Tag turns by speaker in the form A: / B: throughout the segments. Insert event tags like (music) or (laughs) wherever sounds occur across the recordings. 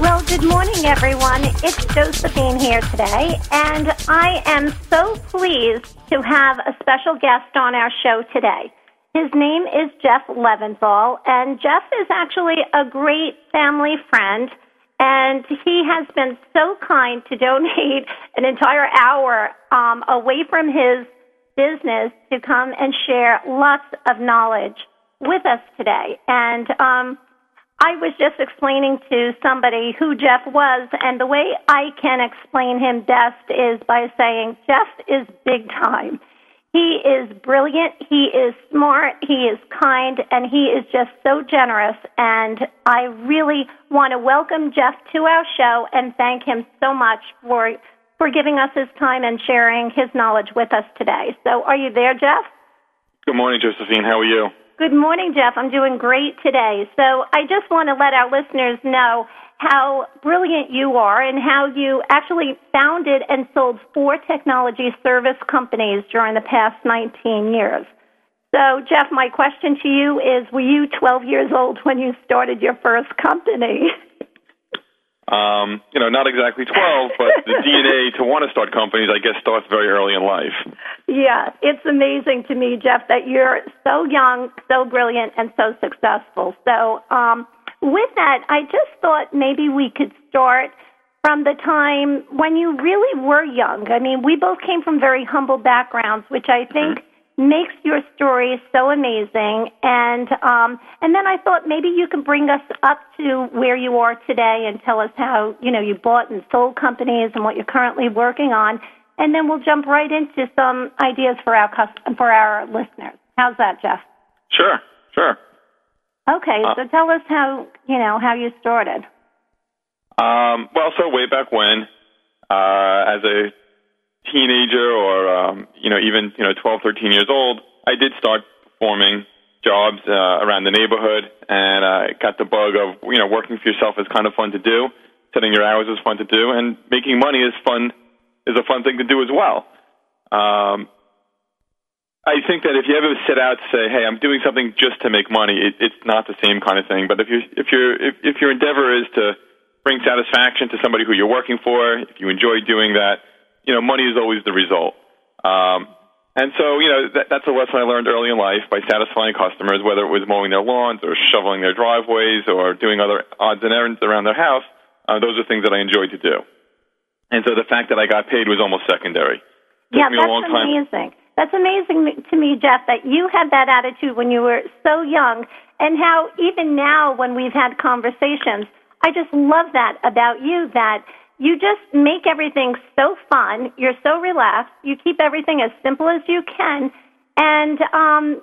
A: Well, good morning, everyone. It's Josephine here today, and I am so pleased to have a special guest on our show today. His name is Jeff Leventhal, and Jeff is actually a great family friend, and he has been so kind to donate (laughs) an entire hour um, away from his business to come and share lots of knowledge with us today. And um, I was just explaining to somebody who Jeff was, and the way I can explain him best is by saying Jeff is big time. He is brilliant, he is smart, he is kind, and he is just so generous. And I really want to welcome Jeff to our show and thank him so much for for giving us his time and sharing his knowledge with us today. So, are you there, Jeff?
B: Good morning, Josephine. How are you?
A: Good morning, Jeff. I'm doing great today. So I just want to let our listeners know how brilliant you are and how you actually founded and sold four technology service companies during the past 19 years. So, Jeff, my question to you is Were you 12 years old when you started your first company? (laughs)
B: Um, you know, not exactly 12, but the (laughs) DNA to want to start companies, I guess, starts very early in life.
A: Yeah, it's amazing to me, Jeff, that you're so young, so brilliant, and so successful. So, um, with that, I just thought maybe we could start from the time when you really were young. I mean, we both came from very humble backgrounds, which I think. Mm-hmm makes your story so amazing. And um, and then I thought maybe you can bring us up to where you are today and tell us how you know you bought and sold companies and what you're currently working on. And then we'll jump right into some ideas for our for our listeners. How's that, Jeff?
B: Sure, sure.
A: Okay, uh, so tell us how you know how you started.
B: Um, well, so way back when, uh, as a teenager or um, you know even you know 12, 13 years old, I did start performing jobs uh, around the neighborhood, and I uh, got the bug of you know working for yourself is kind of fun to do, setting your hours is fun to do, and making money is fun is a fun thing to do as well. Um, I think that if you ever set out to say, "Hey, I'm doing something just to make money," it, it's not the same kind of thing. But if you if your if, if your endeavor is to bring satisfaction to somebody who you're working for, if you enjoy doing that, you know, money is always the result. Um, and so, you know, that, that's a lesson I learned early in life by satisfying customers, whether it was mowing their lawns or shoveling their driveways or doing other odds and errands around their house. Uh, those are things that I enjoyed to do. And so the fact that I got paid was almost secondary. It
A: yeah, that's
B: amazing.
A: That's amazing to me, Jeff, that you had that attitude when you were so young, and how even now, when we've had conversations, I just love that about you that you just make everything so fun. You're so relaxed. You keep everything as simple as you can, and um,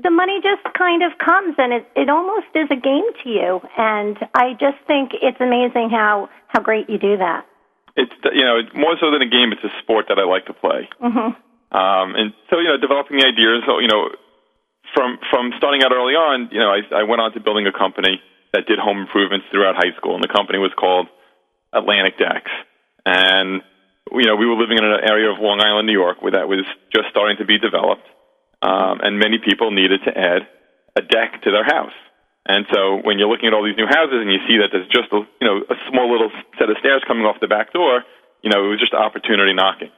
A: the money just kind of comes, and it it almost is a game to you. And I just think it's amazing how how great you do that.
B: It's you know more so than a game. It's a sport that I like to play.
A: Mm-hmm.
B: Um, and so you know, developing the ideas. So you know, from from starting out early on, you know, I, I went on to building a company that did home improvements throughout high school, and the company was called Atlantic decks. And, you know, we were living in an area of Long Island, New York, where that was just starting to be developed. Um, and many people needed to add a deck to their house. And so when you're looking at all these new houses and you see that there's just a, you know, a small little set of stairs coming off the back door, you know, it was just opportunity knocking.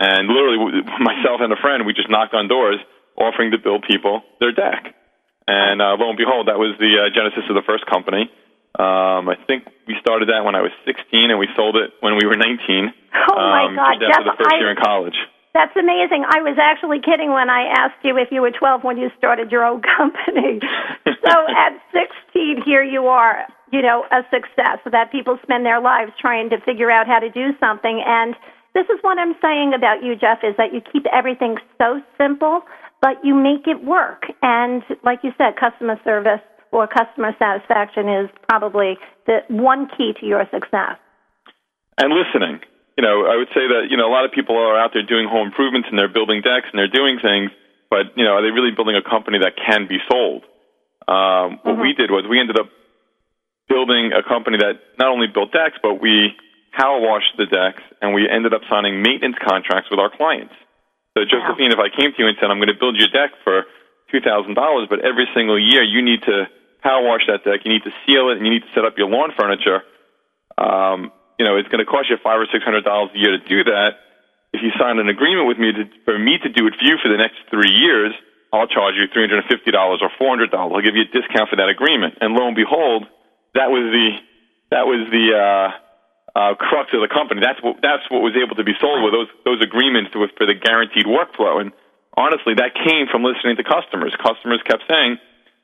B: And literally, (laughs) myself and a friend, we just knocked on doors offering to build people their deck. And uh, lo and behold, that was the uh, genesis of the first company. Um, I think we started that when I was 16, and we sold it when we were 19.
A: Oh my
B: um,
A: God, Jeff,
B: the first
A: I-
B: year in college.
A: That's amazing. I was actually kidding when I asked you if you were 12 when you started your own (laughs) company. so (laughs) at 16, here you are, you know, a success that people spend their lives trying to figure out how to do something. And this is what I'm saying about you, Jeff, is that you keep everything so simple, but you make it work. And like you said, customer service or customer satisfaction is probably the one key to your success.
B: and listening. You know, I would say that you know a lot of people are out there doing home improvements and they're building decks and they're doing things, but you know, are they really building a company that can be sold? Um, what we did was we ended up building a company that not only built decks, but we power washed the decks and we ended up signing maintenance contracts with our clients. So Josephine, if I came to you and said I'm going to build your deck for two thousand dollars, but every single year you need to power wash that deck, you need to seal it, and you need to set up your lawn furniture um, you know, it's going to cost you five or six hundred dollars a year to do that. If you sign an agreement with me to, for me to do it for you for the next three years, I'll charge you three hundred and fifty dollars or four hundred dollars. I'll give you a discount for that agreement. And lo and behold, that was the that was the uh, uh, crux of the company. That's what that's what was able to be sold with those those agreements with for the guaranteed workflow. And honestly, that came from listening to customers. Customers kept saying,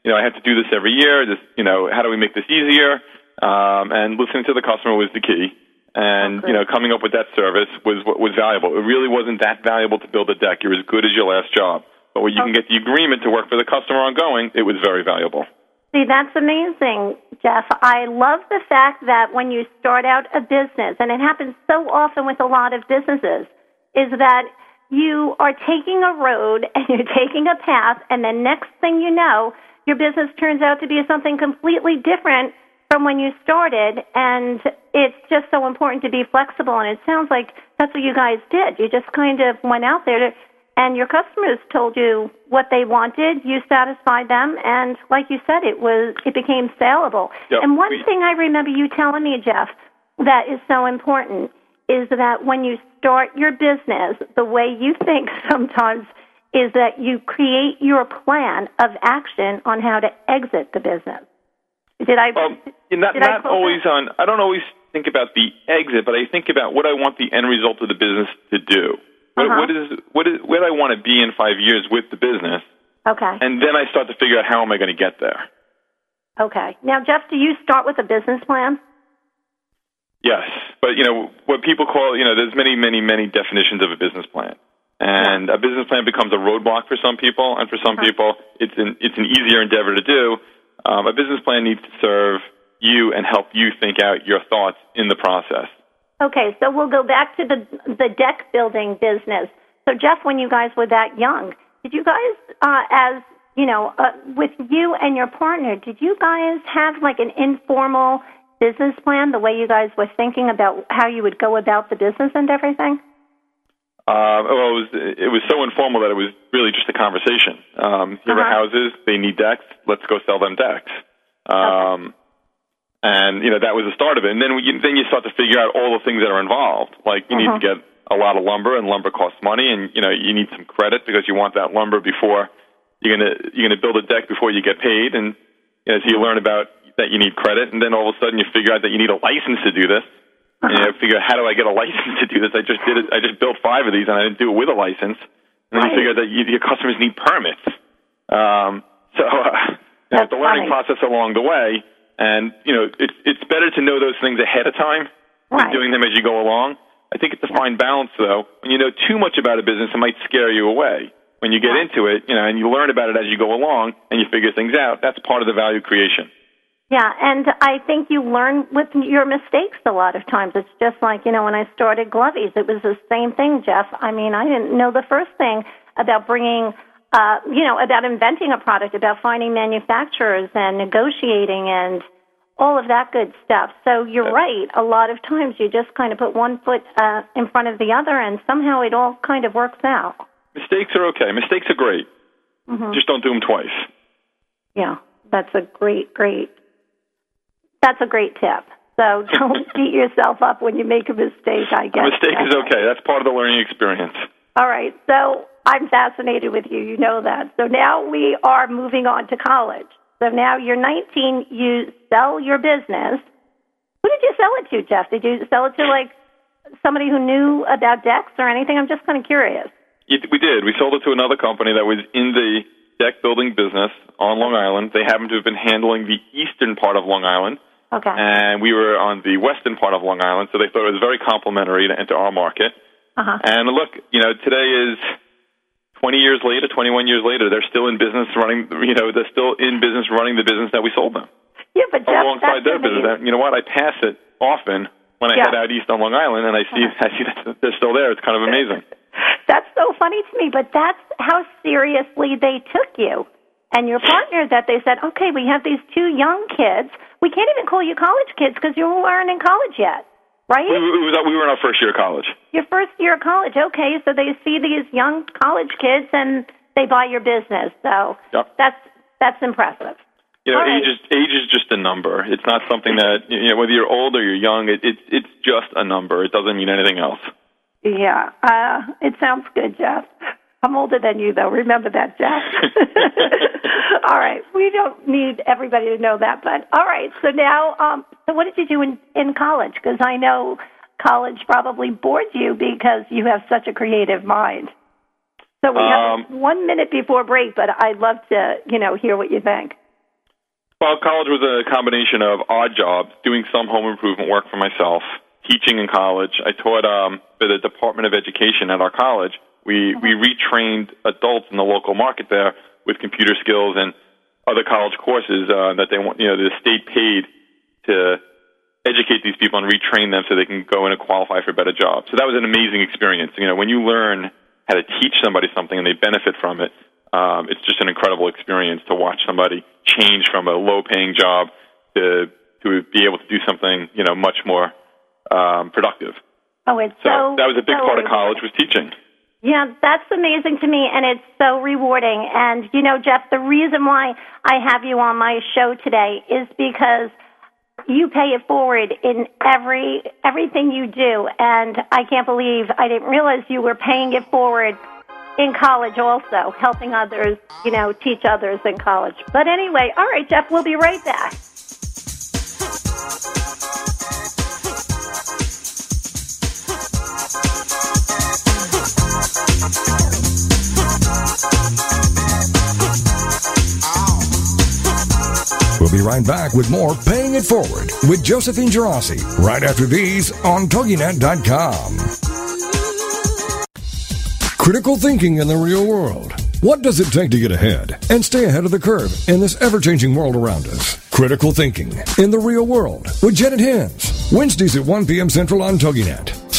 B: you know, I have to do this every year. You know, how do we make this easier? Um, and listening to the customer was the key. And
A: Okay.
B: you know, coming up with that service was what was valuable. It really wasn't that valuable to build a deck. You're as good as your last job. But when you can get the agreement to work for the customer ongoing, it was very valuable.
A: See, that's amazing, Jeff. I love the fact that when you start out a business, and it happens so often with a lot of businesses, is that you are taking a road (laughs) and you're taking a path, and then next thing you know, your business turns out to be something completely different from when you started. And it's just so important to be flexible. And it sounds like that's what you guys did. You just kind of went out there to, and your customers told you what they wanted. You satisfied them, and like you said, it was it became saleable.
B: Yep.
A: And one
B: We-
A: thing I remember you telling me, Jeff, that is so important is that when you start your business, the way you think (laughs) sometimes is that you create your plan of action on how to exit the business. Did I?
B: Um, not
A: did I
B: not
A: quote
B: always on. I don't always think about the exit, but I think about what I want the end result of the business to do. What,
A: Uh-huh.
B: what is what is where do I want to be in five years with the business,
A: Okay.
B: and then I start to figure out how am I going to get there.
A: Okay. Now, Jeff, do you start with a business plan?
B: Yes, but you know what people call you know there's many many many definitions of a business plan, and a business plan becomes a roadblock for some people, and for some people it's an it's an easier endeavor to do. Um, a business plan needs to serve you and help you think out your thoughts in the process.
A: Okay, so we'll go back to the the deck building business. So, Jeff, when you guys were that young, did you guys, uh, as you know, uh, with you and your partner, did you guys have like an informal business plan, the way you guys were thinking about how you would go about the business and everything?
B: Uh, well, it was it was so informal that it was really just a conversation. Um, here are
A: Uh-huh.
B: houses; they need decks. Let's go sell them decks. Um, And you know that was the start of it. And then you, then you start to figure out all the things that are involved. Like you need to get a lot of lumber, and lumber costs money, and you know you need some credit because you want that lumber before you're gonna you're gonna build a deck before you get paid. And you know, so you learn about that you need credit, and then all of a sudden you figure out that you need a license to do this. (laughs) And you figure out how do I get a license to do this? I just did it. I just built five of these, and I didn't do it with a license. And then you figure that you, your customers need permits. Um, so uh, (laughs) you know, the learning
A: funny.
B: process along the way, and you know it's it's better to know those things ahead of time
A: Right.
B: than doing them as you go along. I think it's a fine balance, though. When you know too much about a business, it might scare you away. When you get
A: Right.
B: into it, you know, and you learn about it as you go along, and you figure things out, that's part of the value creation.
A: Yeah, and I think you learn with your mistakes a lot of times. It's just like, you know, when I started Glovies, it was the same thing, Jeff. I mean, I didn't know the first thing about bringing, uh, you know, about inventing a product, about finding manufacturers and negotiating and all of that good stuff. So you're right. A lot of times you just kind of put one foot uh, in front of the other, and somehow it all kind of works out.
B: Mistakes are okay. Mistakes are great.
A: Mm-hmm.
B: Just don't do them twice.
A: Yeah, that's a great, great. That's a great tip. So (laughs) don't beat yourself up when you make a mistake. I guess
B: a mistake is okay. That's part of the learning experience.
A: All right. So I'm fascinated with you. You know that. So now we are moving on to college. So now you're 19. You sell your business. Who did you sell it to, Jeff? Did you sell it to like somebody who knew about decks or anything? I'm just kind of curious.
B: we did. We sold it to another company that was in the deck building business on Long Island. They happened to have been handling the eastern part of Long Island.
A: Okay.
B: And we were on the western part of Long Island, so they thought it was very complementary to enter our market.
A: Uh-huh.
B: And look, you know, today is 20 years later, 21 years later, they're still in business running, you know, they're still in business running the business that we sold them.
A: Yeah, but Jeff,
B: alongside their business, you know what? I pass it often when I
A: Yeah.
B: head out east on Long Island, and I see
A: Uh-huh. (laughs)
B: I see that they're still there. It's kind of amazing. (laughs)
A: That's so funny to me, but that's how seriously they took you and your partner that they said, okay, we have these two young kids. We can't even call you college kids because you weren't in college yet, right?
B: We, we, we were in our first year of college.
A: Your first year of college. Okay, so they see these young college kids and they buy your business. So
B: Yep.
A: that's that's impressive.
B: You know,
A: All right.
B: age is age is just a number. It's not something that you know whether you're old or you're young. It, it it's just a number. It doesn't mean anything else.
A: Yeah, uh, it sounds good, Jeff. I'm older than you, though. Remember that, Jeff. (laughs) all right, we don't need everybody to know that, but all right. So now, um, so what did you do in in college? Because I know college probably bored you because you have such a creative mind. So we
B: Um,
A: have one minute before break, but I'd love to, you know, hear what you think.
B: Well, college was a combination of odd jobs, doing some home improvement work for myself, teaching in college. I taught um, for the Department of Education at our college. We we retrained adults in the local market there with computer skills and other college courses uh, that they want. You know, the state paid to educate these people and retrain them so they can go in and qualify for better jobs. So that was an amazing experience. You know, when you learn how to teach somebody something and they benefit from it, um, it's just an incredible experience to watch somebody change from a low-paying job to to be able to do something you know much more um, productive.
A: Oh, it's
B: So,
A: so
B: that was a big
A: so
B: part of college was teaching.
A: Yeah, that's amazing to me, and it's so rewarding. And you know, Jeff, the reason why I have you on my show today is because you pay it forward in every everything you do, and I can't believe I didn't realize you were paying it forward in college also, helping others, you know, teach others in college. But anyway, all right, Jeff, we'll be right back.
C: Right back with more Paying It Forward with Josephine Gerasi right after these on TogiNet.com. Critical thinking in the real world. What does it take to get ahead and stay ahead of the curve in this ever changing world around us? Critical thinking in the real world with Janet Hens. Wednesdays at 1 p.m. Central on TogiNet.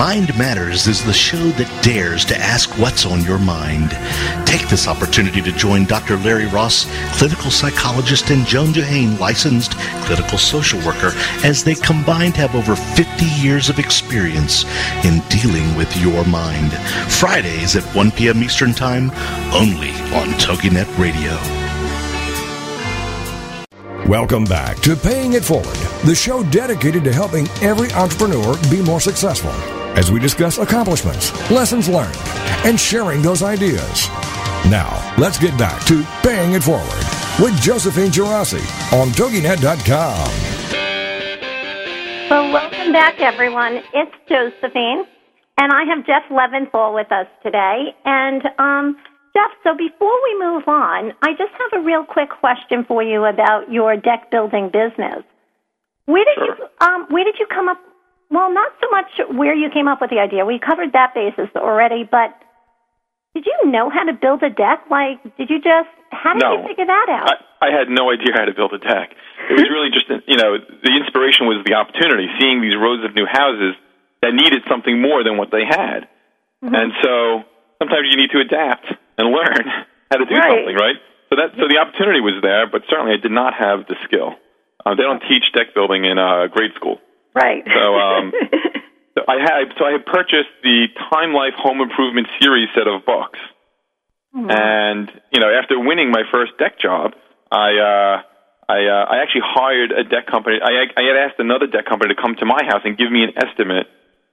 D: Mind Matters is the show that dares to ask what's on your mind. Take this opportunity to join Dr. Larry Ross, clinical psychologist, and Joan Johane, licensed clinical social worker, as they combined have over 50 years of experience in dealing with your mind. Fridays at 1 p.m. Eastern Time, only on TogiNet Radio.
C: Welcome back to Paying It Forward, the show dedicated to helping every entrepreneur be more successful as we discuss accomplishments, lessons learned, and sharing those ideas. Now, let's get back to Paying It Forward with Josephine Girassi on TogiNet.com.
A: Well, welcome back, everyone. It's Josephine, and I have Jeff Leventhal with us today. And um, Jeff, so before we move on, I just have a real quick question for you about your deck building business. Where did
B: Sure.
A: you um, where did you come up? Well, not so much where you came up with the idea. We covered that basis already, but did you know how to build a deck? Like, did you just how did
B: No.
A: you figure that out?
B: I, I had no idea how to build a deck. It was really just, you know, the inspiration was the opportunity, seeing these rows of new houses that needed something more than what they had.
A: Mm-hmm.
B: And so sometimes you need to adapt and learn how to do
A: Right.
B: something, right? So that so the opportunity was there, but certainly I did not have the skill. Uh, they don't teach deck building in uh, grade school.
A: Right.
B: So, um, (laughs) So I had so I had purchased the Time Life Home Improvement series set of books, and you know after winning my first deck job, I uh, I uh, I actually hired a deck company. I I had asked another deck company to come to my house and give me an estimate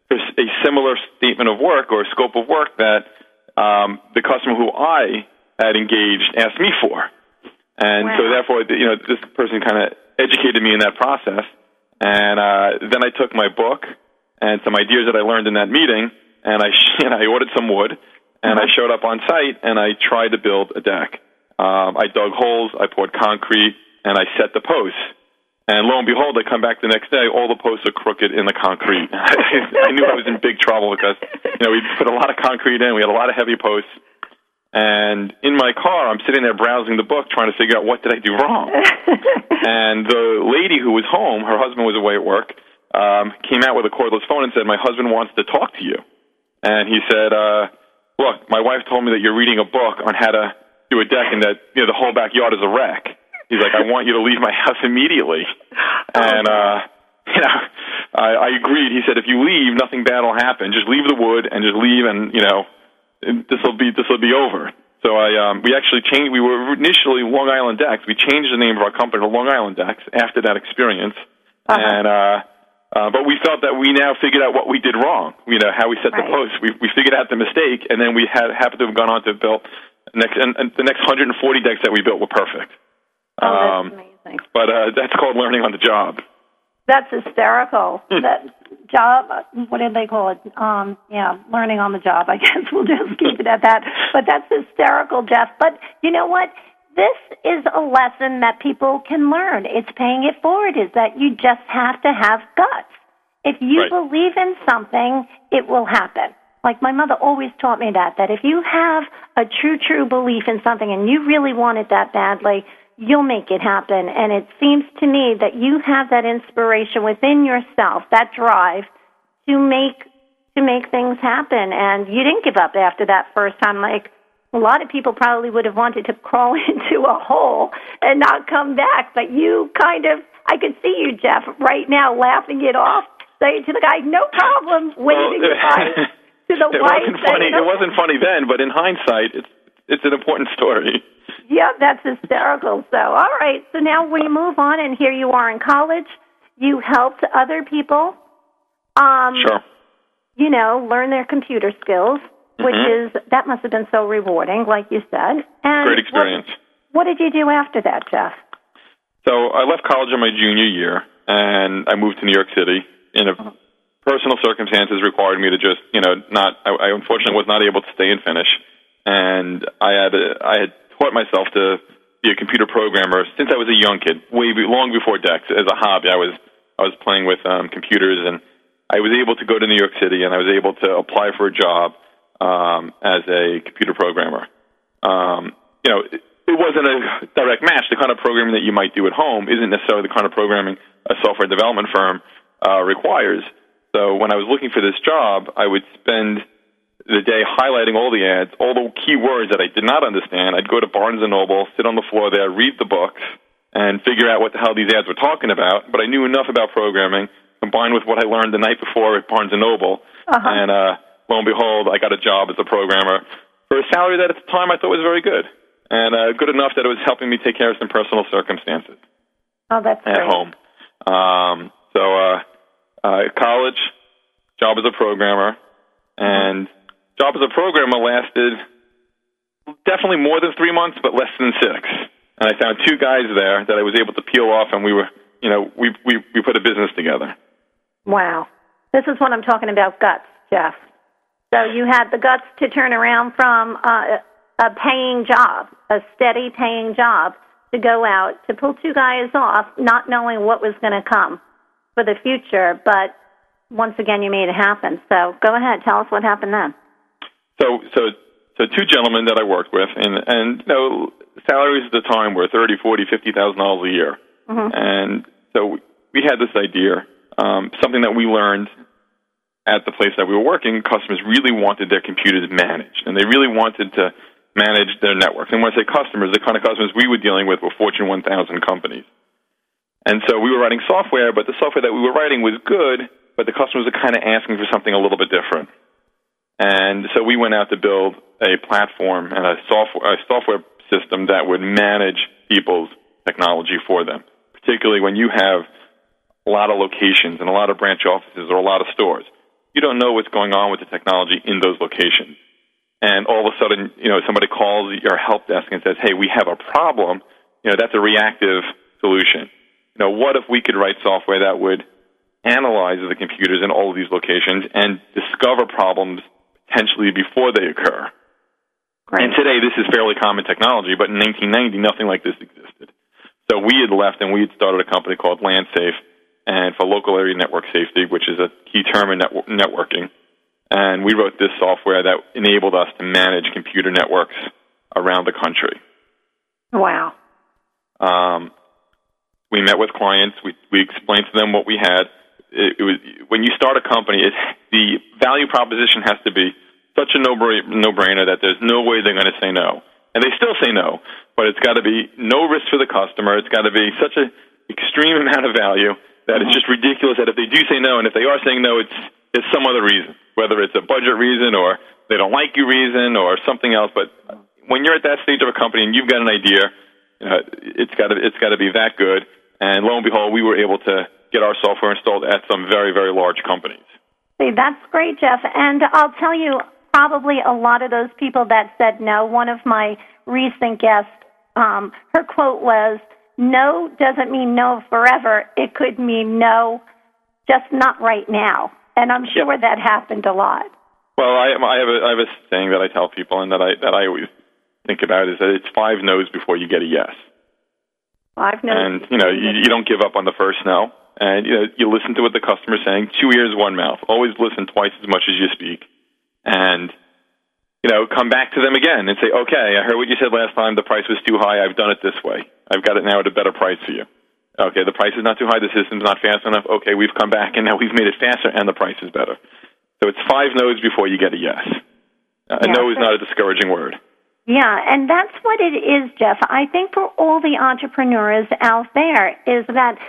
B: for a similar statement of work or scope of work that um, the customer who I had engaged asked me for. And so therefore, you know, this person kind of educated me in that process. And uh, then I took my book and some ideas that I learned in that meeting, and I (laughs) and I ordered some wood, and I showed up on site, and I tried to build a deck. Um, I dug holes, I poured concrete, and I set the posts. And lo and behold, I come back the next day, all the posts are crooked in the concrete. (laughs) I knew I was in big trouble because you know we put a lot of concrete in, we had a lot of heavy posts. And in my car, I'm sitting there browsing the book, trying to figure out what did I do wrong. (laughs) and the lady who was home, her husband was away at work, um, came out with a cordless phone and said, "My husband wants to talk to you." And he said, uh, "Look, my wife told me that you're reading a book on how to do a deck, and that you know the whole backyard is a wreck." He's like, "I want you to leave my (laughs) house immediately." And uh, (laughs) you know, I, I agreed. He said, "If you leave, nothing bad will happen. Just leave the wood and just leave, and you know, this will be this will be over." So I um, we actually changed. We were initially Long Island Decks. We changed the name of our company to Long Island Decks after that experience, and uh, uh, but we felt that we now figured out what we did wrong. You know how we set the
A: Right.
B: posts. We we figured out the mistake, and then we had happened to have gone on to build next and, and the next 140 decks that we built were perfect.
A: oh, that's
B: um,
A: amazing.
B: But uh, that's called learning on the job.
A: That's hysterical.
B: Hmm.
A: that job, what did they call it? Um, yeah, learning on the job. I (laughs) guess we'll just keep it at that. But that's hysterical, Jeff. But you know what? This is a lesson that people can learn. It's paying it forward. Is that you just have to have guts. If you
B: Right.
A: believe in something, it will happen. Like my mother always taught me that. That if you have a true, true belief in something and you really want it that badly, you'll make it happen. And it seems to me that you have that inspiration within yourself, that drive to make to make things happen. And you didn't give up after that first time. Like a lot of people probably would have wanted to crawl (laughs) into a hole and not come back, but you kind of I could see you, Jeff, right now laughing it off, saying to the guy, "No problem," waving
B: Well,
A: goodbye (laughs) to the
B: it
A: wife.
B: wasn't funny.
A: "No
B: It wasn't funny then, but in hindsight, it's it's an important story.
A: Yeah, that's hysterical. So, all right. So now we move on, and here you are in college. You helped other people, um,
B: Sure.
A: you know, learn their computer skills, which
B: Mhm.
A: is that must have been so rewarding, like you said. And
B: Great experience.
A: What, what did you do after that, Jeff?
B: So I left college in my junior year, and I moved to New York City. In a personal circumstances required me to just, you know, not. I, I unfortunately was not able to stay and finish, and I had I had taught myself to be a computer programmer since I was a young kid, way long before decks. As a hobby, I was I was playing with um, computers, and I was able to go to New York City, and I was able to apply for a job um, as a computer programmer. Um, you know, it, it wasn't a direct match. The kind of programming that you might do at home isn't necessarily the kind of programming a software development firm uh, requires. So when I was looking for this job, I would spend the day highlighting all the ads, all the key words that I did not understand. I'd go to Barnes and Noble, sit on the floor there, read the books, and figure out what the hell these ads were talking about. But I knew enough about programming, combined with what I learned the night before at Barnes and Noble,
A: Uh-huh.
B: and uh, lo and behold, I got a job as a programmer for a salary that at the time I thought was very good, and uh, good enough that it was helping me take care of some personal circumstances
A: Oh, that's
B: at
A: great.
B: home. Um, so, uh, uh, college, job as a programmer, and job as a programmer lasted definitely more than three months, but less than six. And I found two guys there that I was able to peel off, and we were, you know, we we we put a business together.
A: Wow. This is what I'm talking about guts, Jeff. So you had the guts to turn around from uh, a paying job, a steady paying job, to go out to pull two guys off, not knowing what was going to come for the future. But once again, you made it happen. So go ahead, tell us what happened then.
B: So, so, so two gentlemen that I worked with, and and you know, salaries at the time were thirty, forty, fifty thousand dollars a year, and so we had this idea, um, something that we learned at the place that we were working. Customers really wanted their computers managed, and they really wanted to manage their networks. And when I say customers, the kind of customers we were dealing with were Fortune 1000 companies. And so we were writing software, but the software that we were writing was good, but the customers were kind of asking for something a little bit different. And so we went out to build a platform and a software, a software system that would manage people's technology for them, particularly when you have a lot of locations and a lot of branch offices or a lot of stores. You don't know what's going on with the technology in those locations. And all of a sudden, you know, somebody calls your help desk and says, hey, we have a problem. You know, that's a reactive solution. You know, what if we could write software that would analyze the computers in all of these locations and discover problems potentially before they occur? And today, this is fairly common technology, but in 1990, nothing like this existed. So we had left and we had started a company called LandSafe, and for local area network safety, which is a key term in network- networking. And we wrote this software that enabled us to manage computer networks around the country.
A: Wow.
B: Um, we met with clients. We, we explained to them what we had. It, it was when you start a company, it, the value proposition has to be such a no no brainer that there's no way they're going to say no, and they still say no. But it's got to be no risk for the customer. It's got to be such an extreme (laughs) amount of value that it's mm-hmm. just ridiculous that if they do say no, and if they are saying no, it's it's some other reason, whether it's a budget reason or they don't like you reason or something else. But when you're at that stage of a company and you've got an idea, you know, it's got to it's got to be that good. And lo and behold, we were able to get our software installed at some very very large companies.
A: See, that's great, Jeff. And I'll tell you, probably a lot of those people that said no, one of my recent guests, um, her quote was, no doesn't mean no forever. It could mean no, just not right now. And I'm sure that happened a lot.
B: Well, I, I have a I have a saying that I tell people and that I that I always think about is that it's five no's before you get a yes.
A: Five
B: no's.
A: And
B: you know you, you don't give up on the first no, and you know you listen to what the customer's saying. Two ears, one mouth. Always listen twice as much as you speak, and you know come back to them again and say, okay, I heard what you said last time. The price was too high. I've done it this way. I've got it now at a better price for you. Okay, the price is not too high. The system's not fast enough. Okay, we've come back and now we've made it faster and the price is better. So it's five no's before you get a yes. A
A: Yeah,
B: no is not a discouraging word.
A: Yeah, and that's what it is, Jeff. I think for all the entrepreneurs out there is that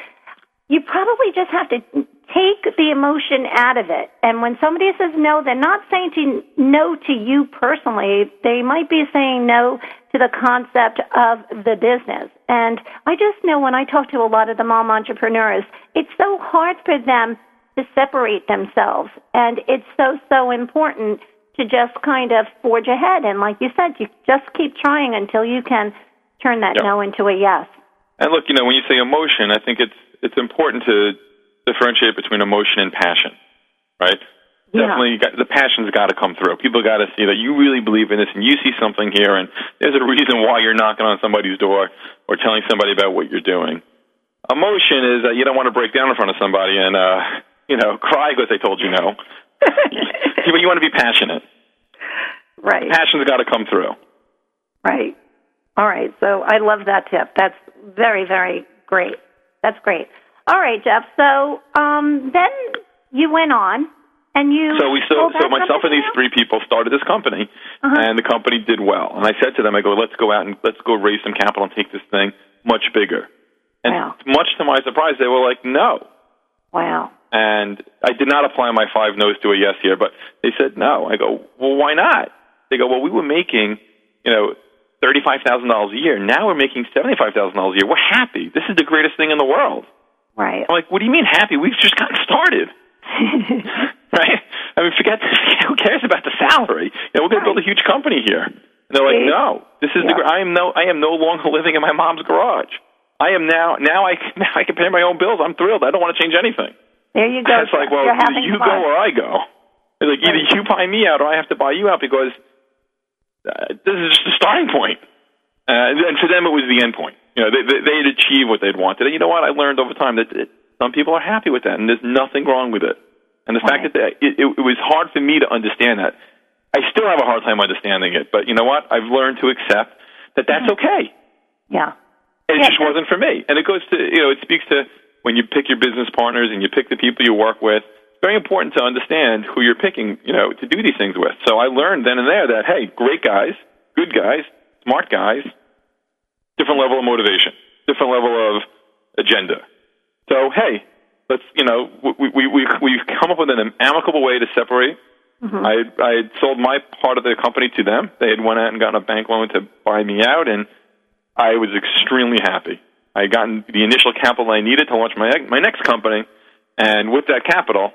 A: you probably just have to take the emotion out of it. And when somebody says no, they're not saying to no to you personally. They might be saying no to the concept of the business. And I just know when I talk to a lot of the mom entrepreneurs, it's so hard for them to separate themselves. And it's so, so important to just kind of forge ahead. And like you said, you just keep trying until you can turn that
B: Yeah.
A: no into a yes.
B: And look, you know, when you say emotion, I think it's it's important to differentiate between emotion and passion, right?
A: Yeah.
B: Definitely, you got, the passion's got to come through. People got to see that you really believe in this, and you see something here, and there's a reason why you're knocking on somebody's door or telling somebody about what you're doing. Emotion is that you don't want to break down in front of somebody and uh, you know cry because they told you no. (laughs) but you want to be passionate.
A: Right.
B: Passion's got to come through.
A: Right. All right. So I love that tip. That's very, very great. That's great. All right, Jeff. So um, then you went on and you.
B: So we so, so myself and these
A: out?
B: three people started this company,
A: Uh-huh.
B: and the company did well. And I said to them, I go, let's go out and let's go raise some capital and take this thing much bigger. And
A: Wow.
B: much to my surprise, they were like, no.
A: Wow.
B: And I did not apply my five no's to a yes here, but they said no. I go, well, why not? They go, well, we were making, you know, thirty-five thousand dollars a year. Now we're making seventy-five thousand dollars a year. We're happy. This is the greatest thing in the world.
A: Right.
B: I'm like, what do you mean happy? We've just gotten started, (laughs) right? I mean, forget (laughs) who cares about the salary? You know, we're going to build a huge company here. And they're like, no, this is the.
A: Yeah.
B: gr- I am no. I am no longer living in my mom's garage. I am now. Now I (laughs) now I can pay my own bills. I'm thrilled. I don't want to change anything.
A: There you go.
B: It's like, well, you
A: fun.
B: go or I go. It's like either you buy me out or I have to buy you out because uh, this is just the starting point. Uh, and for them, it was the end point. You know, they, they, they had achieved what they'd wanted. And you know what? I learned over time that it, some people are happy with that, and there's nothing wrong with it. And the fact that they, it, it, it was hard for me to understand that. I still have a hard time understanding it, but you know what? I've learned to accept that that's okay.
A: Yeah.
B: And it
A: Yeah,
B: just wasn't for me. And it goes to, you know, it speaks to when you pick your business partners and you pick the people you work with. Very important to understand who you're picking, you know, to do these things with. So I learned then and there that, hey, great guys, good guys, smart guys, different level of motivation, different level of agenda. So, hey, let's, you know, we, we, we, we've come up with an amicable way to separate. Mm-hmm. I, I had sold my part of the company to them. They had went out and gotten a bank loan to buy me out, and I was extremely happy. I had gotten the initial capital I needed to launch my my next company, and with that capital,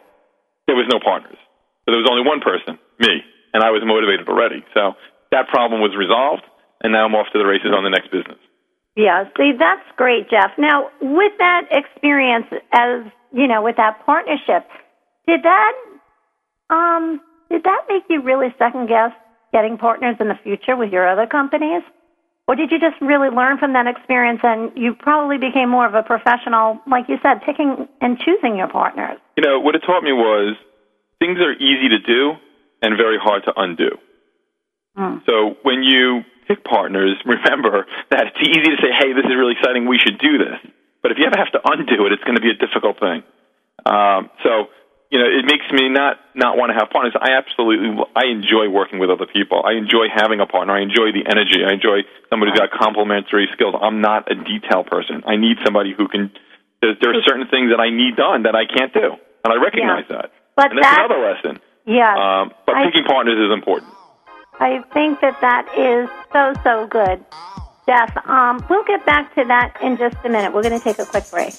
B: there was no partners. So there was only one person, me, and I was motivated already. So that problem was resolved, and now I'm off to the races on the next business.
A: Yeah, see, that's great, Jeff. Now, with that experience, as you know, with that partnership, did that um did that make you really second guess getting partners in the future with your other companies, or did you just really learn from that experience and you probably became more of a professional, like you said, picking and choosing your partners?
B: You know, what it taught me was things are easy to do and very hard to undo. So when you pick partners, (laughs) remember that it's easy to say, hey, this is really exciting, we should do this. But if you ever have to undo it, it's going to be a difficult thing. Um, so, you know, it makes me not, not want to have partners. I absolutely, I enjoy working with other people. I enjoy having a partner. I enjoy the energy. I enjoy somebody who's got complementary skills. I'm not a detail person. I need somebody who can, there, there are certain things that I need done that I can't do. And I recognize that.
A: But
B: and that's
A: that-
B: another lesson.
A: Yes.
B: Um, but
A: I-
B: picking partners is important.
A: I think that that is so, so good. Jeff, um, we'll get back to that in just a minute. We're going to take a quick break.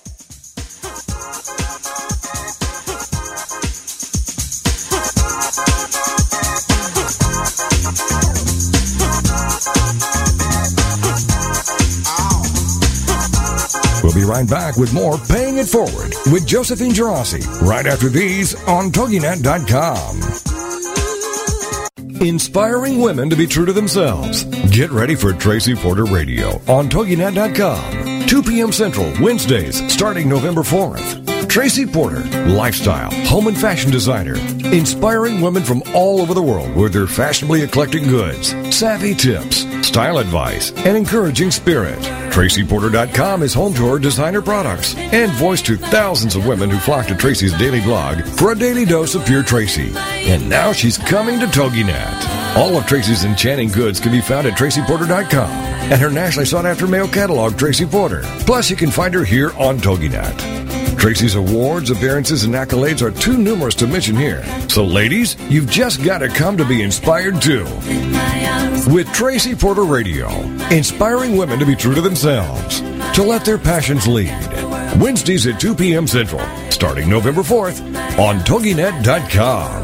C: We'll be right back with more Paying It Forward with Josephine Gerasi right after these on TogiNet.com. Inspiring women to be true to themselves. Get ready for Tracy Porter Radio on TogiNet.com. 2 p.m. Central, Wednesdays, starting November 4th. Tracy Porter, lifestyle, home and fashion designer, inspiring women from all over the world with their fashionably eclectic goods, savvy tips, style advice, and encouraging spirit. TracyPorter.com is home to her designer products and voice to thousands of women who flock to Tracy's daily blog for a daily dose of pure Tracy. And now she's coming to TogiNet. All of Tracy's enchanting goods can be found at TracyPorter.com and her nationally sought after mail catalog, Tracy Porter. Plus, you can find her here on TogiNet. Tracy's awards, appearances, and accolades are too numerous to mention here. So, ladies, you've just got to come to be inspired too. With Tracy Porter Radio, inspiring women to be true to themselves, to let their passions lead. Wednesdays at 2 p.m. Central, starting November 4th on TogiNet.com.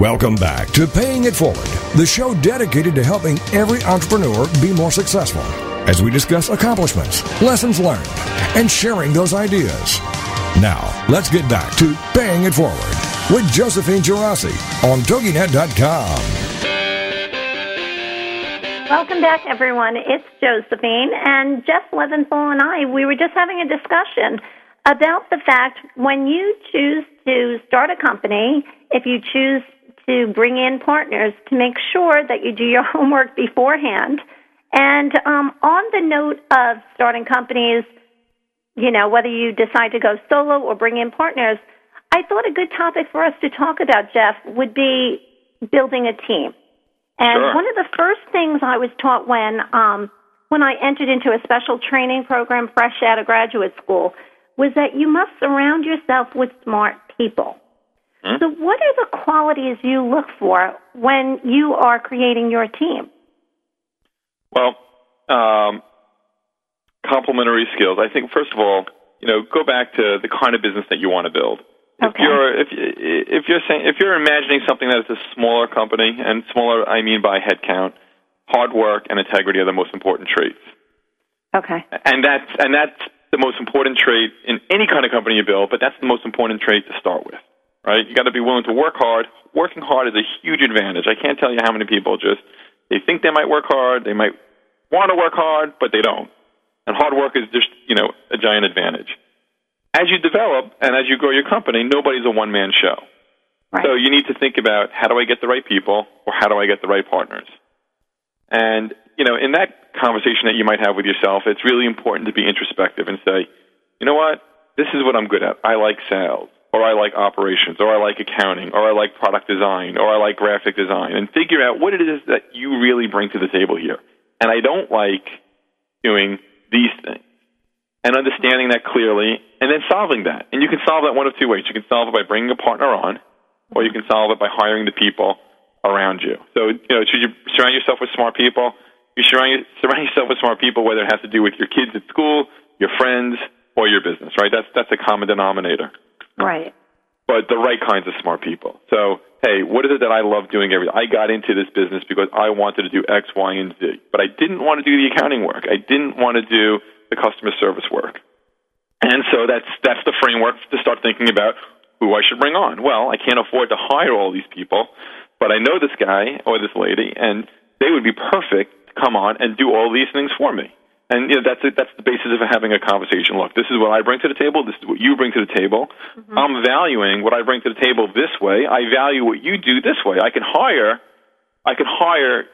C: Welcome back to Paying It Forward, the show dedicated to helping every entrepreneur be more successful as we discuss accomplishments, lessons learned, and sharing those ideas. Now, let's get back to Paying It Forward with Josephine Girassi on TogiNet.com.
A: Welcome back, everyone. It's Josephine and Jeff Leventhal and I. We were just having a discussion about the fact when you choose to start a company, if you choose to bring in partners, to make sure that you do your (laughs) homework beforehand. And um, on the note of starting companies, you know, whether you decide to go solo or bring in partners, I thought a good topic for us to talk about, Jeff, would be building a team. And
B: Sure.
A: one of the first things I was taught when um, when I entered into a special training program fresh out of graduate school was that you must surround yourself with smart people. So, what are the qualities you look for when you are creating your team?
B: Well, um, complementary skills. I think first of all, you know, go back to the kind of business that you want to build. If
A: Okay.
B: you're if if you're saying if you're imagining something that is a smaller company, and smaller I mean by headcount, hard work and integrity are the most important traits.
A: Okay.
B: And that's and that's the most important trait in any kind of company you build, but that's the most important trait to start with. Right? You got to be willing to work hard. Working hard is a huge advantage. I can't tell you how many people just they think they might work hard, they might want to work hard, but they don't. And hard work is just, you know, a giant advantage. As you develop and as you grow your company, nobody's a one man show.
A: Right.
B: So you need to think about how do I get the right people or how do I get the right partners? And, you know, in that conversation that you might have with yourself, it's really important to be introspective and say, you know what? This is what I'm good at. I like sales, or I like operations, or I like accounting, or I like product design, or I like graphic design, and figure out what it is that you really bring to the table here. And I don't like doing these things. And understanding that clearly, and then solving that. And you can solve that one of two ways. You can solve it by bringing a partner on, or you can solve it by hiring the people around you. So, you know, should you surround yourself with smart people? You surround, surround yourself with smart people, whether it has to do with your kids at school, your friends, or your business, right? That's, that's a common denominator.
A: Right.
B: But the right kinds of smart people. So, hey, what is it that I love doing every I got into this business because I wanted to do X, Y, and Z. But I didn't want to do the accounting work. I didn't want to do the customer service work. And so that's that's the framework to start thinking about who I should bring on. Well, I can't afford to hire all these people, but I know this guy or this lady, and they would be perfect to come on and do all these things for me. And you know, that's it, that's the basis of having a conversation. Look, this is what I bring to the table. This is what you bring to the table. Mm-hmm. I'm valuing what I bring to the table this way. I value what you do this way. I can hire, I can hire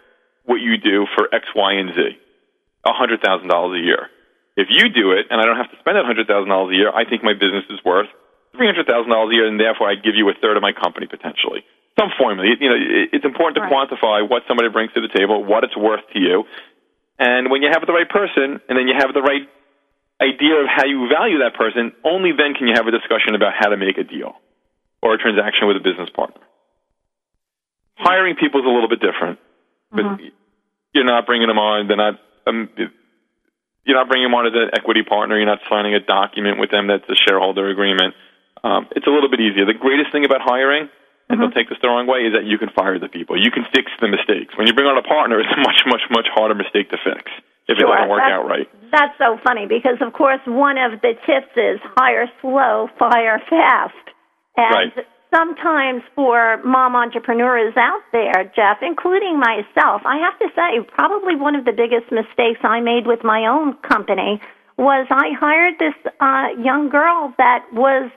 B: what you do for X, Y, and Z, a hundred thousand dollars a year. If you do it and I don't have to spend that hundred thousand dollars a year, I think my business is worth three hundred thousand dollars a year, and therefore I give you a third of my company potentially. Some formula. You know, it's important to
A: Right.
B: quantify what somebody brings to the table, what it's worth to you, and when you have the right person, and then you have the right idea of how you value that person, only then can you have a discussion about how to make a deal or a transaction with a business partner. Hiring people is a little bit different, but you're not bringing them on. They're not. Um, you're not bringing them on as an equity partner. You're not signing a document with them that's a shareholder agreement. Um, it's a little bit easier. The greatest thing about hiring, and don't take this the wrong way, is that you can fire the people. You can fix the mistakes. When you bring on a partner, it's a much, much, much harder mistake to fix if it doesn't work
A: that's-
B: out right.
A: That's so funny because, of course, one of the tips is hire slow, fire fast. And
B: Right.
A: sometimes for mom entrepreneurs out there, Jeff, including myself, I have to say, probably one of the biggest mistakes I made with my own company was I hired this uh, young girl that was,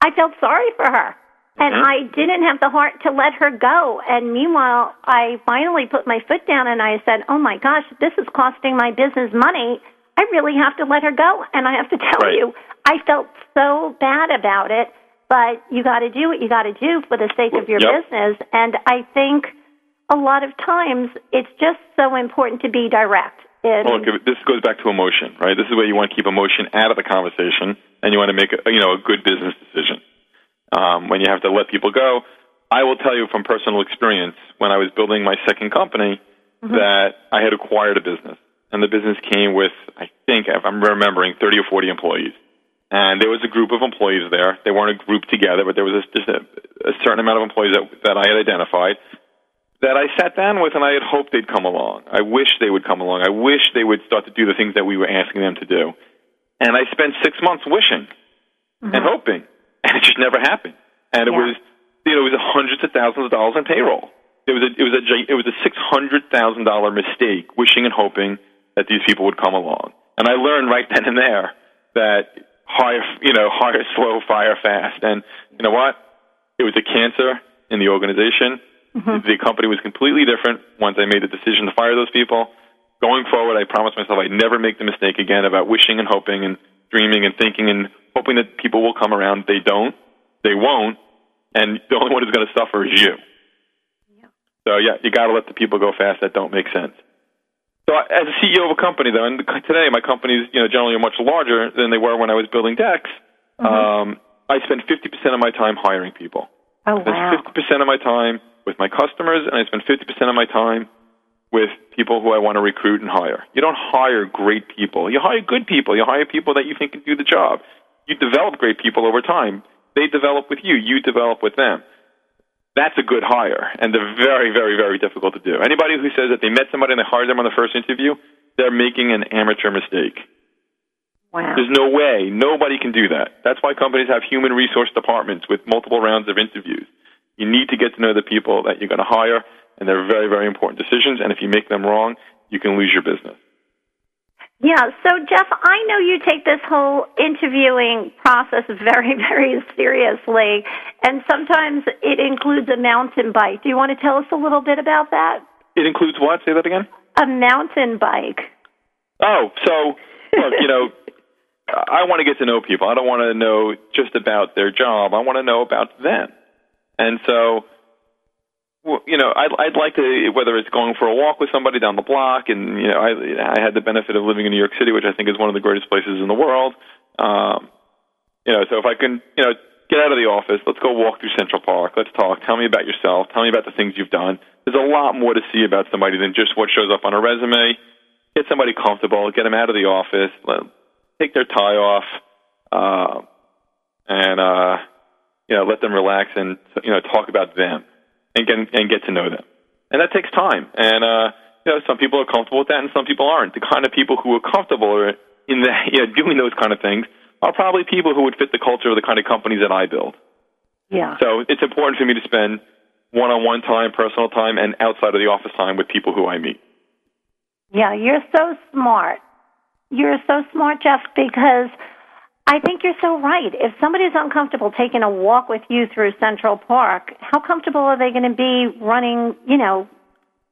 A: I felt sorry for her. And. I didn't have the heart to let her go. And meanwhile, I finally put my foot down and I said, Oh my gosh, this is costing my business money. I really have to let her go. And I have to (laughs) tell
B: Right.
A: you, I felt so bad about it. But you got to do what you got to do for the sake of your
B: Yep.
A: business. And I think a lot of times it's just so important to be direct. And,
B: Well, look, this goes back to emotion, right? This is where you want to keep emotion out of the conversation, and you want to make a, you know a good business decision. Um, when you have to let people go, I will tell you from personal experience when I was building my second company that I had acquired a business, and the business came with I think if I'm remembering 30 or 40 employees, and there was a group of employees there. They weren't a group together, but there was a, just a, a certain amount of employees that that I had identified that I sat down with and I had hoped they'd come along. I wish they would come along. I wish they would start to do the things that we were asking them to do. And I spent six months wishing and hoping, and it just never happened. And it
A: Yeah.
B: was, you know, it was hundreds of thousands of dollars in payroll. It was a, it was a it was a six hundred thousand dollar mistake, wishing and hoping that these people would come along. And I learned right then and there that hire, you know, hire (laughs) slow, fire fast. And you know what? It was a cancer in the organization. Mm-hmm. The company was completely different once I made the decision to fire those people. Going forward, I promised myself I'd never make the mistake again about wishing and hoping and dreaming and thinking and hoping that people will come around. They don't. They won't. And (laughs) the only one who's going to suffer is you. So yeah, you got to let the people go fast that don't make sense. So as a CEO of a company, though, and today my companies, you know, generally are much larger than they were when I was building decks. Um, I spend 50% of my time hiring people.
A: Oh,
B: I spend
A: wow.
B: 50% of my time with my customers, and I spend 50% of my time with people who I want to recruit and hire. You don't hire great people. You hire good people. You hire people that you think can do the job. You develop great people over time. They develop with you. You develop with them. That's a good hire, and they're very, very, very difficult to do. Anybody who says that they met somebody and they hired them on the first interview, they're making an amateur mistake.
A: Wow.
B: There's no way. Nobody can do that. That's why companies have human resource departments with multiple rounds of interviews. You need to get to know the people that you're going to hire, and they're very, very important decisions. And if you make them wrong, you can lose your business.
A: Yeah, so Jeff, I know you take this whole interviewing process very, (laughs) very seriously, and sometimes it includes a mountain bike. Do you want to tell us a little bit about that?
B: It includes what? Say that again.
A: A mountain bike.
B: Oh, so look, you know, I want to get to know people. I don't want to know just about their job. I want to know about them. And so, well, you know, I'd, I'd like to, whether it's going for a walk with somebody down the block, and you know, I, I had the benefit of living in New York City, which I think is one of the greatest places in the world. Um, you know, so if I can, you know, get out of the office, let's go walk through Central Park. Let's talk. Tell me about yourself. Tell me about the things you've done. There's a lot more to see about somebody than just what shows up on a resume. Get somebody comfortable. Get them out of the office. Let, take their tie off, uh, and uh, you know, let them relax and you know, talk about them and get and get to know them. And that takes time. And uh, you know, some people are comfortable with that, and some people aren't. The kind of people who are comfortable in the you know, doing those kind of things are probably people who would fit the culture of the kind of companies that I build.
A: Yeah.
B: So it's important for me to spend one-on-one time, personal time, and outside of the office time with people who I meet.
A: Yeah, you're so smart. You're so smart, Jeff, because I think you're so right. If somebody's uncomfortable taking a walk with you through Central Park, how comfortable are they going to be running, you know,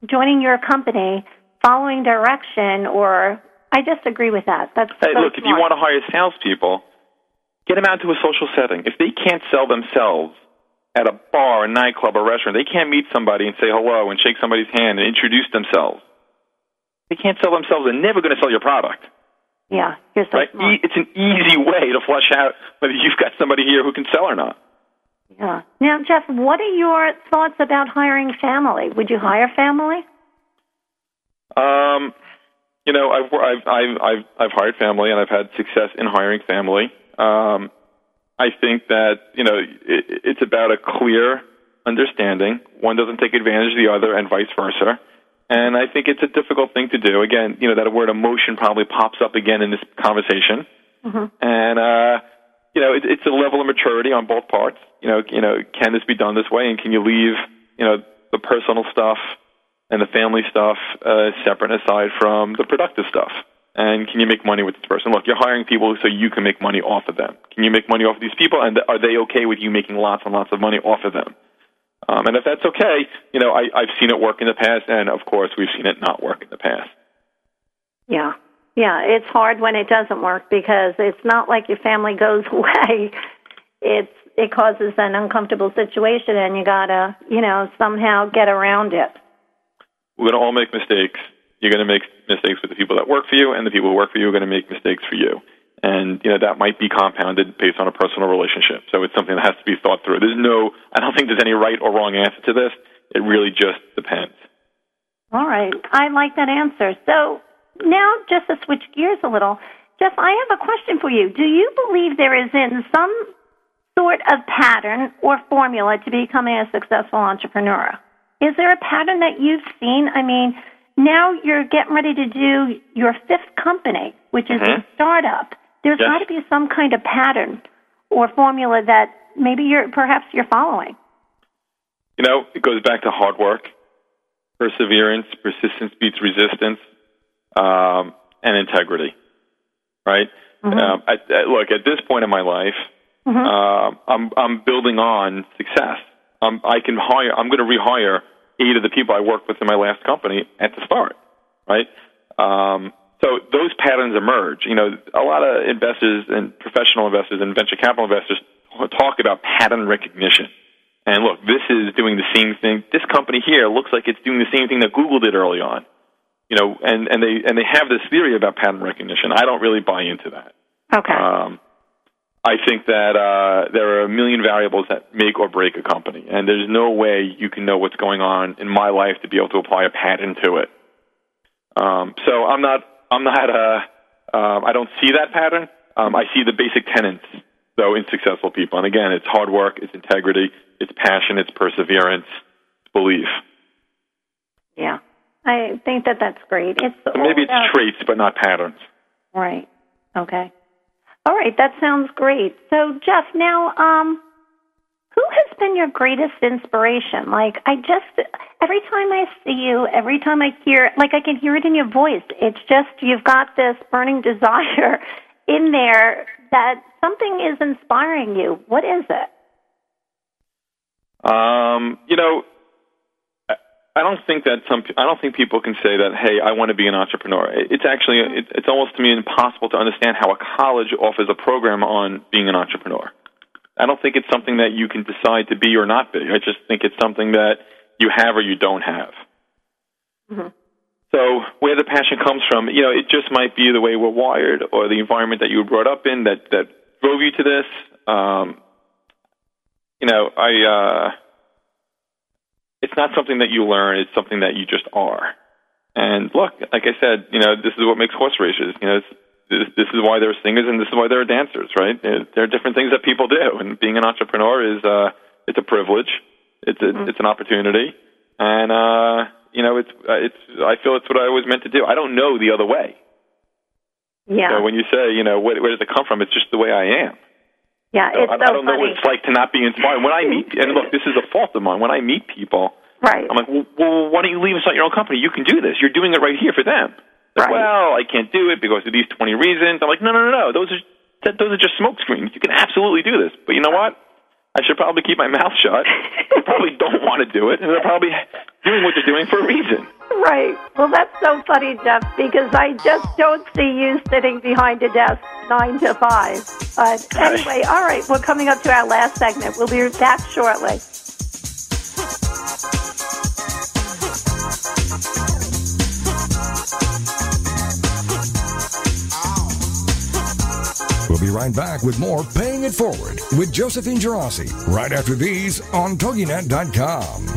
A: joining your company, following direction, or I just agree with that. That's
B: Hey,
A: so
B: look, if you want to hire salespeople, get them out to a social setting. If they can't sell themselves at a bar, a nightclub, or restaurant, they can't meet somebody and say hello and shake somebody's hand and introduce themselves. They can't sell themselves. They're never going to sell your product.
A: Yeah, you're so
B: Right?
A: smart.
B: E- It's an easy way to flush out whether you've got somebody here who can sell or not.
A: Yeah. Now, Jeff, what are your thoughts about hiring family? Would you hire family?
B: Um, you know, I've, I've I've I've I've hired family and I've had success in hiring family. Um, I think that you know it, it's about a clear understanding. One doesn't take advantage of the other, and vice versa. And I think it's a difficult thing to do. Again, you know that word emotion probably pops up again in this conversation. And uh, you know, it, it's a level of maturity on both parts. You know, you know, can this be done this way, and can you leave you know the personal stuff and the family stuff uh, separate and aside from the productive stuff? And can you make money with this person? Look, you're hiring people so you can make money off of them. Can you make money off of these people, and are they okay with you making lots and lots of money off of them? Um, and if that's okay, you know, I, I've seen it work in the past, and of course, we've seen it not work in the past.
A: Yeah. Yeah, it's hard when it doesn't work because it's not like your family (laughs) goes away. It's it causes an uncomfortable situation and you got to, you know, somehow get around it.
B: We're going to all make mistakes. You're going to make mistakes with the people that work for you, and the people who work for you are going to make mistakes for you. And you know that might be compounded based on a personal relationship. So it's something that has to be thought through. There's no, I don't think there's any right or wrong answer to this. It really just depends.
A: All right. I like that answer. So now, just to switch gears a little, Jeff, I have a question for you. Do you believe there is in some sort of pattern or formula to becoming a successful entrepreneur? Is there a pattern that you've seen? I mean, now you're getting ready to do your fifth company, which is a
B: Mhm.
A: startup. There's
B: Yes.
A: got to be some kind of pattern or formula that maybe you're perhaps you're following?
B: You know, it goes back to hard work, perseverance, persistence beats resistance, um, and integrity. Right?
A: Mm-hmm.
B: Um, I, I, look, at this point in my life,
A: Mm-hmm.
B: uh, I'm I'm building on success. Um, I can hire. I'm going to rehire eight of the people I worked with in my last company at the start. Right? Um, so those patterns emerge. You know, a lot of investors and professional investors and venture capital investors talk about pattern recognition. And look, this is doing the same thing. This company here looks like it's doing the same thing that Google did early on. You know, and, and they and they have this theory about pattern recognition. I don't really buy into that.
A: Okay.
B: Um, I think that uh, there are a million variables that make or break a company, and there's no way you can know what's going on in my life to be able to apply a pattern to it. Um, so I'm not, I'm not, uh, um, I don't see that pattern. Um, I see the basic tenets, though, in successful people. And again, it's hard work, it's integrity, it's passion, it's perseverance, it's belief.
A: yeah. I think that that's great. It's all
B: Maybe it's
A: about-
B: traits, but not patterns.
A: Right. Okay. All right, that sounds great. So, Jeff, now, um, who has been your greatest inspiration? Like, I just every time I see you, every time I hear, like, I can hear it in your voice. It's just you've got this burning (laughs) desire in there that something is inspiring you. What is it?
B: Um, you know, I- I don't think that some. I don't think people can say that. Hey, I want to be an entrepreneur. It's actually. It, it's almost to me impossible to understand how a college offers a program on being an entrepreneur. I don't think it's something that you can decide to be or not be. I just think it's something that you have or you don't have. So where the passion comes from, you know, it just might be the way we're wired or the environment that you were brought up in that that drove you to this. Um, you know, I. Uh, it's not something that you learn; it's something that you just are. And look, like I said, you know, this is what makes horse races. You know, it's, this, this is why there are singers and this is why there are dancers, right? There are different things that people do, and being an entrepreneur is uh, it's a privilege. It's a, it's an opportunity, and uh, you know, it's uh, it's. I feel it's what I was meant to do. I don't know the other way.
A: Yeah.
B: So when you say, you know, where, where does it come from? It's just the way I am.
A: yeah,
B: So
A: it's
B: I,
A: so
B: I don't know what it's like to not be inspired. When I (laughs) meet, and look, this is a fault of mine. When I meet people,
A: right.
B: I'm like, well, well, why don't you leave and start your own company? You can do this. You're doing it right here for them. Like,
A: Right.
B: well, I can't do it because of these 20 reasons. I'm like, no, no, no, no. Those are that, those are just smoke screens. You can absolutely do this. But you know what? I should probably keep my (laughs) mouth shut. they probably don't want to do it, and they're probably doing what they're doing for a reason.
A: Right. Well, that's so funny, Jeff, because I just don't see you sitting behind a desk nine to five. But anyway, all right, we're coming up to our last segment. We'll be back shortly.
C: Be right back with more Paying It Forward with Josephine Gerasi right after these on TogiNet.com.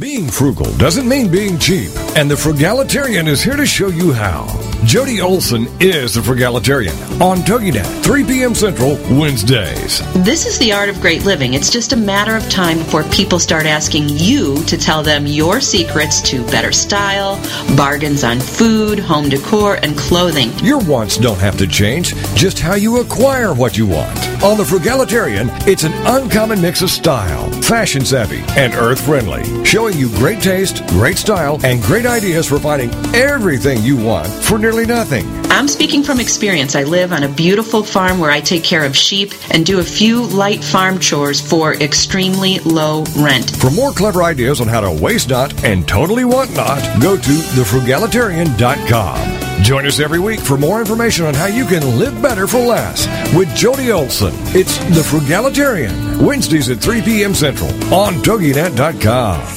C: Being frugal doesn't mean being cheap, and the Frugalitarian is here to show you how. Jody Olson is the Frugalitarian on TogiNet, 3 p.m. Central, Wednesdays.
E: This is the art of great living. It's just a matter of time before people start asking you to tell them your secrets to better style, bargains on food, home decor, and clothing.
C: Your wants don't have to change, just how you acquire what you want. On the Frugalitarian, it's an uncommon mix of style, fashion savvy, and earth friendly, showing you great taste, great style, and great ideas for finding everything you want for nearly nothing.
E: I'm speaking from experience. I live on a beautiful farm where I take care of sheep and do a few light farm chores for extremely low rent.
C: For more clever ideas on how to waste not and totally want not, go to thefrugalitarian.com. Join us every week for more information on how you can live better for less with Jody Olson. It's The Frugalitarian, Wednesdays at 3 p.m. Central on TogiNet.com.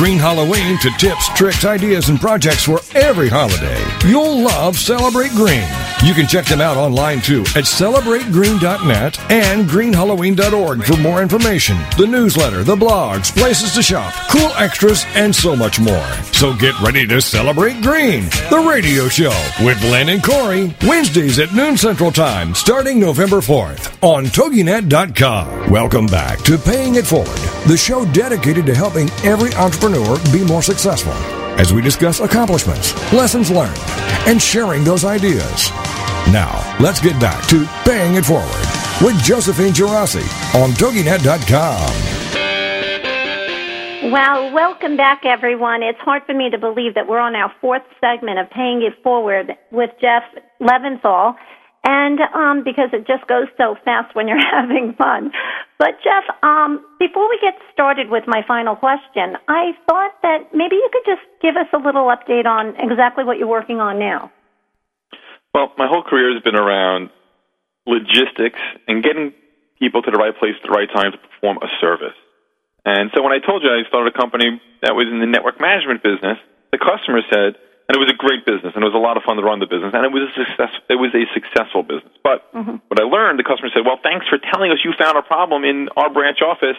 C: Green Halloween to tips, tricks, ideas, and projects for every holiday. You'll love Celebrate Green. You can check them out online too at celebrategreen.net and greenhalloween.org for more information, the newsletter, the blogs, places to shop, cool extras, and so much more. So get ready to celebrate green, the radio show with Len and Corey, Wednesdays at noon Central Time, starting November 4th on TogiNet.com. Welcome back to Paying It Forward, the show dedicated to helping every entrepreneur be more successful as we discuss accomplishments, lessons learned, and sharing those ideas. Now, let's get back to Paying It Forward with Josephine Gerasi on TogiNet.com.
A: Well, welcome back, everyone. It's hard for me to believe that we're on our fourth segment of Paying It Forward with Jeff Leventhal. And um, because it just goes so fast when you're (laughs) having fun. But Jeff, um, before we get started with my final question, I thought that maybe you could just give us a little update on exactly what you're working on now.
B: Well, my whole career has been around logistics and getting people to the right place at the right time to perform a service. And so when I told you I started a company that was in the network management business, the customer said, and it was a great business, and it was a lot of fun to run the business, and it was a success. It was a successful business. But mm-hmm. what I learned, the customer said, "Well, thanks for telling us you found a problem in our branch office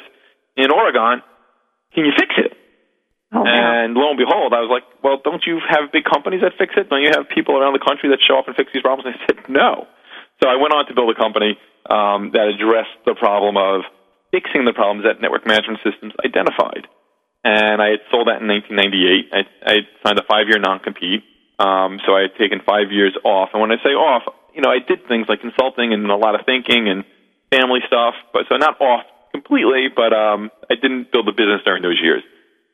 B: in Oregon. Can you fix it?" Oh, and lo and behold, I was like, "Well, don't you have big companies that fix it? Don't you have people around the country that show up and fix these problems?" And I said, "No." So I went on to build a company um, that addressed the problem of fixing the problems that network management systems identified and I had sold that in 1998. I, I signed a five-year non-compete, um, so I had taken five years off. And when I say off, you know, I did things like consulting and a lot of thinking and family stuff, but so not off completely, but um, I didn't build a business during those years.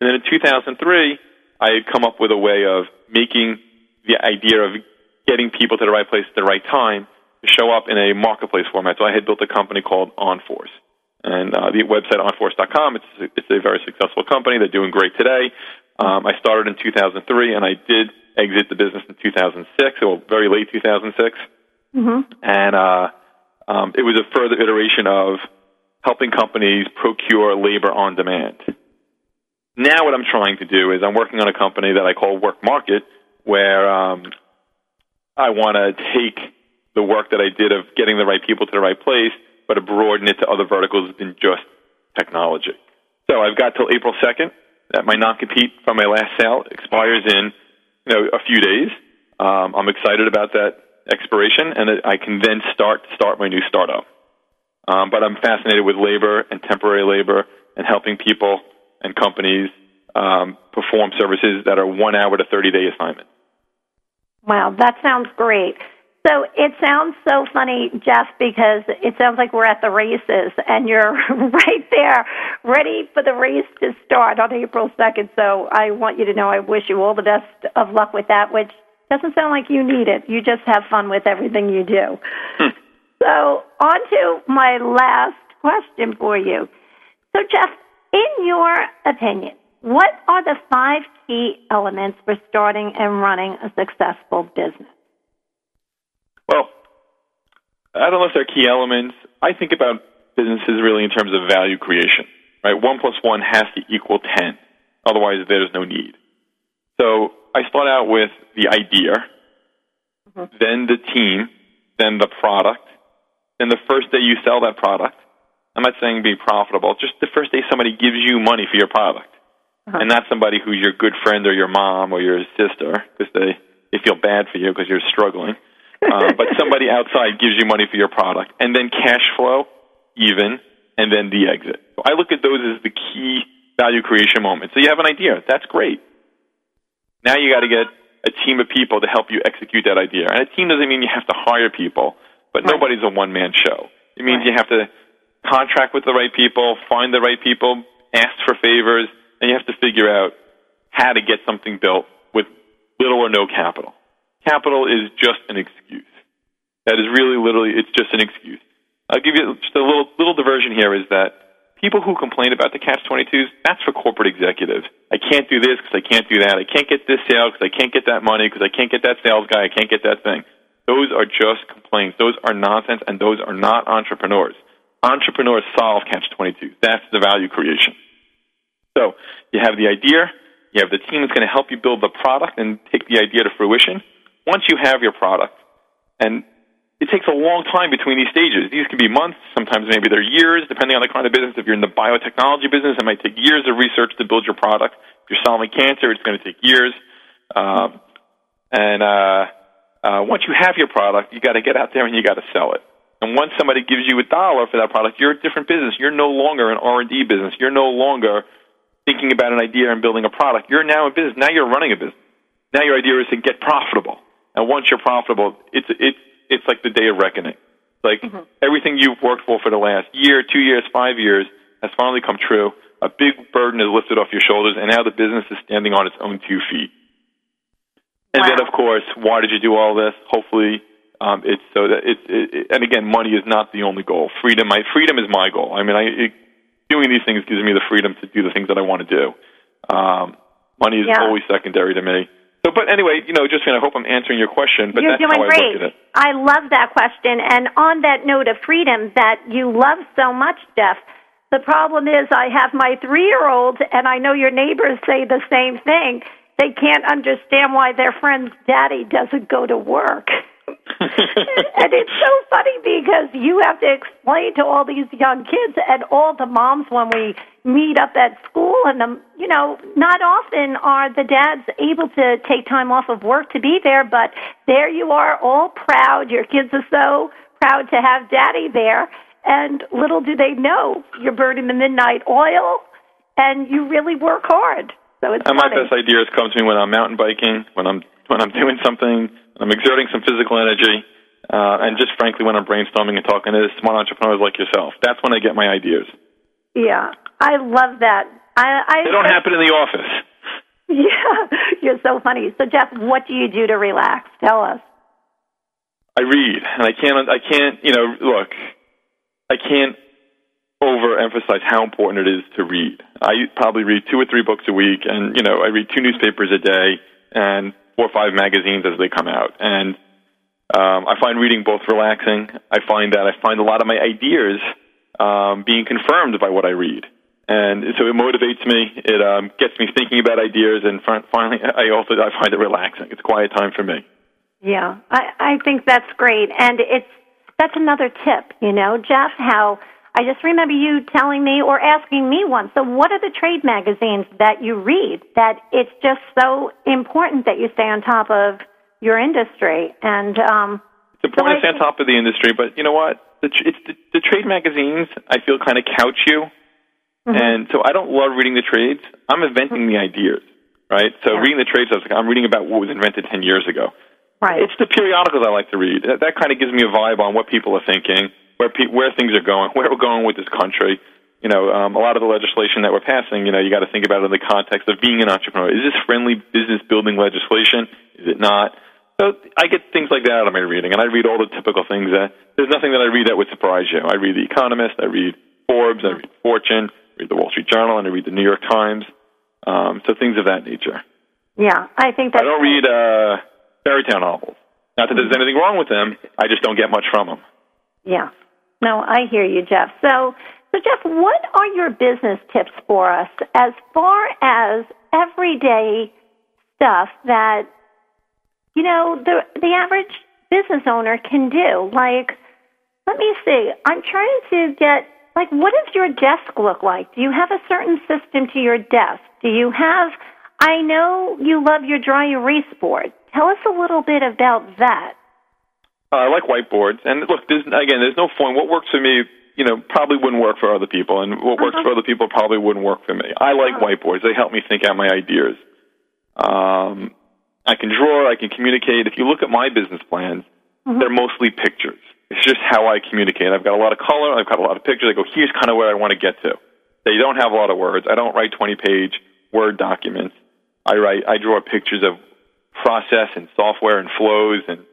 B: And then in 2003, I had come up with a way of making the idea of getting people to the right place at the right time to show up in a marketplace format. So I had built a company called OnForce. And uh, the website onforce.com, it's, it's a very successful company. They're doing great today. Um, I started in 2003, and I did exit the business in 2006, or very late 2006. Mm-hmm. And uh, um, it was a further iteration of helping companies procure labor on demand. Now, what I'm trying to do is I'm working on a company that I call Work Market, where um, I want to take the work that I did of getting the right people to the right place but to broaden it to other verticals than just technology. So I've got till April 2nd that my non-compete from my last sale expires in you know a few days. Um, I'm excited about that expiration, and I can then start start my new startup. Um, but I'm fascinated with labor and temporary labor and helping people and companies um, perform services that are one hour to 30 day assignments.
A: Wow, that sounds great. So it sounds so funny, Jeff, because it sounds like we're at the races and you're (laughs) right there, ready for the race to start on April 2nd. So I want you to know I wish you all the best of luck with that, which doesn't sound like you need it. You just have fun with everything you do. Hmm. So on to my last question for you. So, Jeff, in your opinion, what are the five key elements for starting and running a successful business?
B: Well, I don't know if they're key elements. I think about businesses really in terms of value creation. Right, one plus one has to equal ten. Otherwise, there's no need. So I start out with the idea, mm-hmm. then the team, then the product, then the first day you sell that product. I'm not saying be profitable. Just the first day somebody gives you money for your product, uh-huh. and not somebody who's your good friend or your mom or your sister because they they feel bad for you because you're struggling uh, but somebody outside gives you money for your product, and then cash flow, even, and then the exit. So I look at those as the key value creation moments. So you have an idea, that's great. Now you got to get a team of people to help you execute that idea. And a team doesn't mean you have to hire people, but right. nobody's a one man show. It means right. you have to contract with the right people, find the right people, ask for favors, and you have to figure out how to get something built with little or no capital. Capital is just an excuse. That is really literally, it's just an excuse. I'll give you just a little, little diversion here is that people who complain about the catch 22s, that's for corporate executives. I can't do this because I can't do that. I can't get this sale because I can't get that money because I can't get that sales guy. I can't get that thing. Those are just complaints. Those are nonsense and those are not entrepreneurs. Entrepreneurs solve catch 22s. That's the value creation. So you have the idea, you have the team that's going to help you build the product and take the idea to fruition. Once you have your product, and it takes a long time between these stages. These can be months, sometimes maybe they're years, depending on the kind of business. If you're in the biotechnology business, it might take years of research to build your product. If you're solving cancer, it's going to take years. Um, and uh, uh, once you have your product, you got to get out there and you got to sell it. And once somebody gives you a dollar for that product, you're a different business. You're no longer an R&D business. You're no longer thinking about an idea and building a product. You're now a business. Now you're running a business. Now your idea is to get profitable. And once you're profitable, it's it's it's like the day of reckoning. Like mm-hmm. everything you've worked for for the last year, two years, five years has finally come true. A big burden is lifted off your shoulders, and now the business is standing on its own two feet. And wow. then, of course, why did you do all this? Hopefully, um, it's so that it's. It, it, and again, money is not the only goal. Freedom, my freedom is my goal. I mean, I it, doing these things gives me the freedom to do the things that I want to do. Um, money is yeah. always secondary to me. So, but anyway, you know, just I hope I'm answering your question. But
A: You're
B: that's
A: doing
B: how I
A: great.
B: look at it.
A: I love that question. And on that note of freedom that you love so much, Jeff, the problem is I have my three year old, and I know your neighbors say the same thing. They can't understand why their friend's daddy doesn't go to work. (laughs) and it's so funny because you have to explain to all these young kids and all the moms when we meet up at school and the you know not often are the dads able to take time off of work to be there but there you are all proud your kids are so proud to have daddy there and little do they know you're burning the midnight oil and you really work hard so it's
B: and
A: funny.
B: my best ideas come to me when I'm mountain biking when I'm when I'm doing something I'm exerting some physical energy, uh, and just frankly, when I'm brainstorming and talking to smart entrepreneurs like yourself, that's when I get my ideas.
A: Yeah, I love that. I, I
B: they don't I, happen in the office. (laughs)
A: Yeah, you're so funny. So, Jeff, what do you do to relax? Tell us.
B: I read, and I can't. I can't. You know, look, I can't overemphasize how important it is to read. I probably read two or three books a week, and you know, I read two newspapers a day, and four or five magazines as they come out. And um, I find reading both relaxing. I find that I find a lot of my ideas um, being confirmed by what I read. And so it motivates me. It um, gets me thinking about ideas, and finally, (laughs) I also I find it relaxing. It's quiet time for me.
A: Yeah, I, I think that's great, and it's that's another tip. You know, Jeff, how I just remember you telling me or asking me once, so what are the trade magazines that you read that it's just so important that you stay on top of your industry? And um,
B: it's important to stay on top of the industry, but you know what? The, it's the, the trade magazines I feel kind of couch you, mm-hmm. and so I don't love reading the trades. I'm inventing the ideas, right? So yeah. reading the trades, I was like, I'm reading about what was invented ten years ago.
A: Right.
B: It's the periodicals I like to read. That, that kind of gives me a vibe on what people are thinking where pe- where things are going, where we're going with this country. You know, um, a lot of the legislation that we're passing, you know, you got to think about it in the context of being an entrepreneur. Is this friendly business building legislation? Is it not? So I get things like that out of my reading, and I read all the typical things. That, there's nothing that I read that would surprise you. I read The Economist, I read Forbes, I read Fortune, read The Wall Street Journal, and I read The New York Times. Um, so things of that nature.
A: Yeah, I think that.
B: I don't read uh, fairy tale novels. Not that there's anything wrong with them. I just don't get much from them.
A: Yeah. No, I hear you, Jeff. So, so Jeff, what are your business tips for us as far as everyday stuff that you know the the average business owner can do? Like, let me see. I'm trying to get like what does your desk look like? Do you have a certain system to your desk? Do you have I know you love your dry erase board. Tell us a little bit about that.
B: Uh, I like whiteboards, and look, there's, again, there's no point. What works for me, you know, probably wouldn't work for other people, and what works uh-huh. for other people probably wouldn't work for me. I like uh-huh. whiteboards; they help me think out my ideas. Um, I can draw, I can communicate. If you look at my business plans, uh-huh. they're mostly pictures. It's just how I communicate. I've got a lot of color. I've got a lot of pictures. I go, here's kind of where I want to get to. They don't have a lot of words. I don't write 20 page Word documents. I write, I draw pictures of process and software and flows and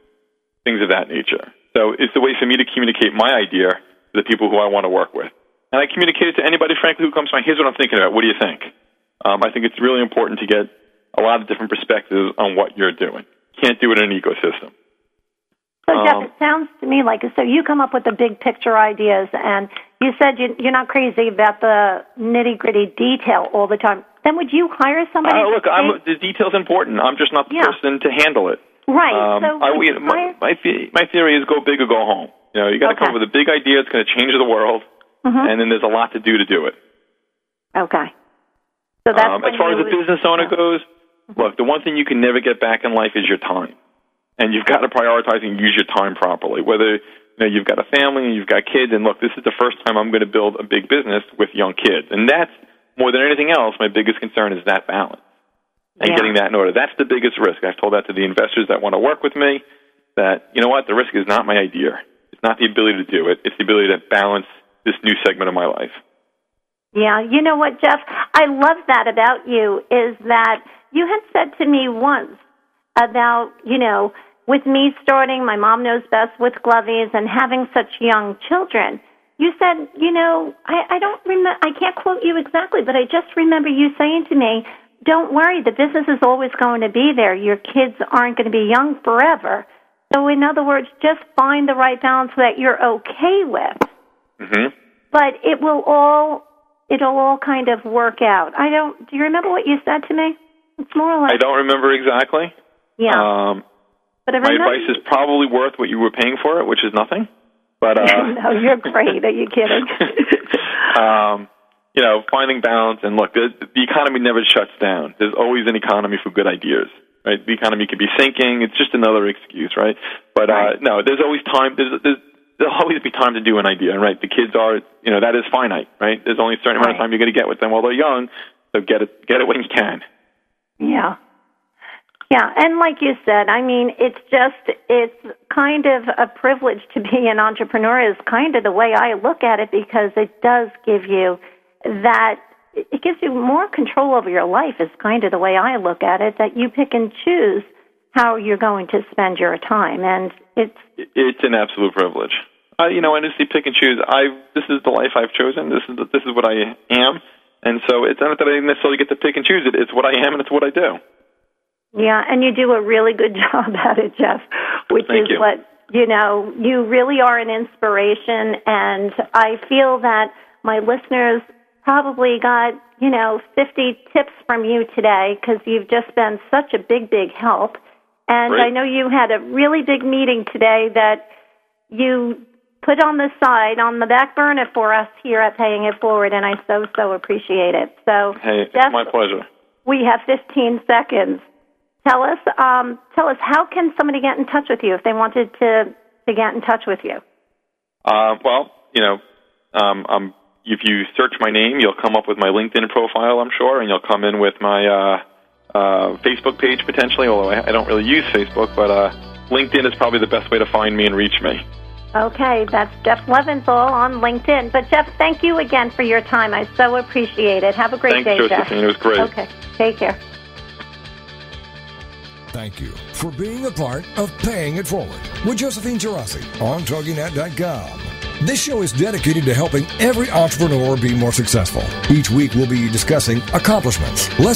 B: things of that nature. So it's the way for me to communicate my idea to the people who I want to work with. And I communicate it to anybody, frankly, who comes to me. Here's what I'm thinking about. What do you think? Um, I think it's really important to get a lot of different perspectives on what you're doing. Can't do it in an ecosystem.
A: So, Jeff, um, it sounds to me like so you come up with the big picture ideas and you said you, you're not crazy about the nitty gritty detail all the time. Then would you hire somebody?
B: Uh, look, I'm, the detail's important. I'm just not the
A: Yeah.
B: person to handle it.
A: right.
B: Um,
A: so
B: I, you know, my, my, my theory is go big or go home. You know, you got to come up with a big idea. that's going to change the world,
A: Mhm.
B: and then there's a lot to do to do it.
A: okay. So that's
B: Um, as far as the business owner
A: yeah. Mm-hmm.
B: goes, look, the one thing you can never get back in life is your time, and you've got to prioritize and use your time properly. Whether you know you've got a family and you've got kids, and look, this is the first time I'm going to build a big business with young kids, and that's more than anything else. My biggest concern is that balance and
A: Yeah.
B: getting that in order. That's the biggest risk. I've told that to the investors that want to work with me. That you know what, the risk is not my idea. It's not the ability to do it. It's the ability to balance this new segment of my life.
A: Yeah, you know what, Jeff? I love that about you is that you had said to me once about, you know, with me starting My Mom Knows Best with Glovies and having such young children. You said, you know, I, I don't remember, I can't quote you exactly, but I just remember you saying to me, don't worry, the business is always going to be there. Your kids aren't going to be young forever. So, in other words, just find the right balance that you're okay with
B: hmm
A: but it will all it'll all kind of work out. I don't. Do you remember what you said to me? It's more like
B: I don't remember exactly.
A: Yeah,
B: Um,
A: but
B: my advice is probably worth what you were paying for it, which is nothing. But (laughs) uh,
A: no, you're great. Are you kidding? (laughs)
B: um, you know, finding balance and look, the, the economy never shuts down. There's always an economy for good ideas, right? The economy could be sinking. It's just another excuse, right? But uh, no, there's always time. There's, there's there'll always be time to do an idea, right? The kids are, you know, that is finite, right? There's only a certain amount of time you're going to get with them while they're young. So get it, get it when you can.
A: Yeah. Yeah, and like you said, I mean, it's just it's kind of a privilege to be an entrepreneur is kind of the way I look at it because it does give you that it gives you more control over your life is kind of the way I look at it that you pick and choose how you're going to spend your time and it's
B: It's an absolute privilege. I, you know, honestly, pick and choose. I this is the life I've chosen. This is the, this is what I am, and so it's not that I necessarily get to pick and choose it. It's what I am, and it's what I do.
A: Yeah, and you do a really good (laughs) job at it, Jeff, which
B: Thank
A: is
B: you.
A: what, you know, you really are an inspiration. And I feel that my listeners probably got, you know, 50 tips from you today because you've just been such a big, big help. And
B: Great.
A: I know you had a really big meeting today that you put on the side, on the back burner for us here at Paying It Forward, and I so, so appreciate it. So,
B: Hey,
A: Jeff,
B: it's my pleasure.
A: we have 15 seconds. Tell us, um, tell us, how can somebody get in touch with you if they wanted to to get in touch with you?
B: Uh, well, you know, um, um, if you search my name, you'll come up with my LinkedIn profile, I'm sure, and you'll come in with my uh, uh, Facebook page potentially. Although I, I don't really use Facebook, but uh, LinkedIn is probably the best way to find me and reach me.
A: Okay, that's Jeff Leventhal on LinkedIn. But Jeff, thank you again for your time. I so appreciate it. Have a great
B: Thanks,
A: day, Jeff.
B: It was great.
A: Okay, take care.
C: Thank you for being a part of Paying It Forward with Josephine Gerasi on TogiNet.com. This show is dedicated to helping every entrepreneur be more successful. Each week we'll be discussing accomplishments, lessons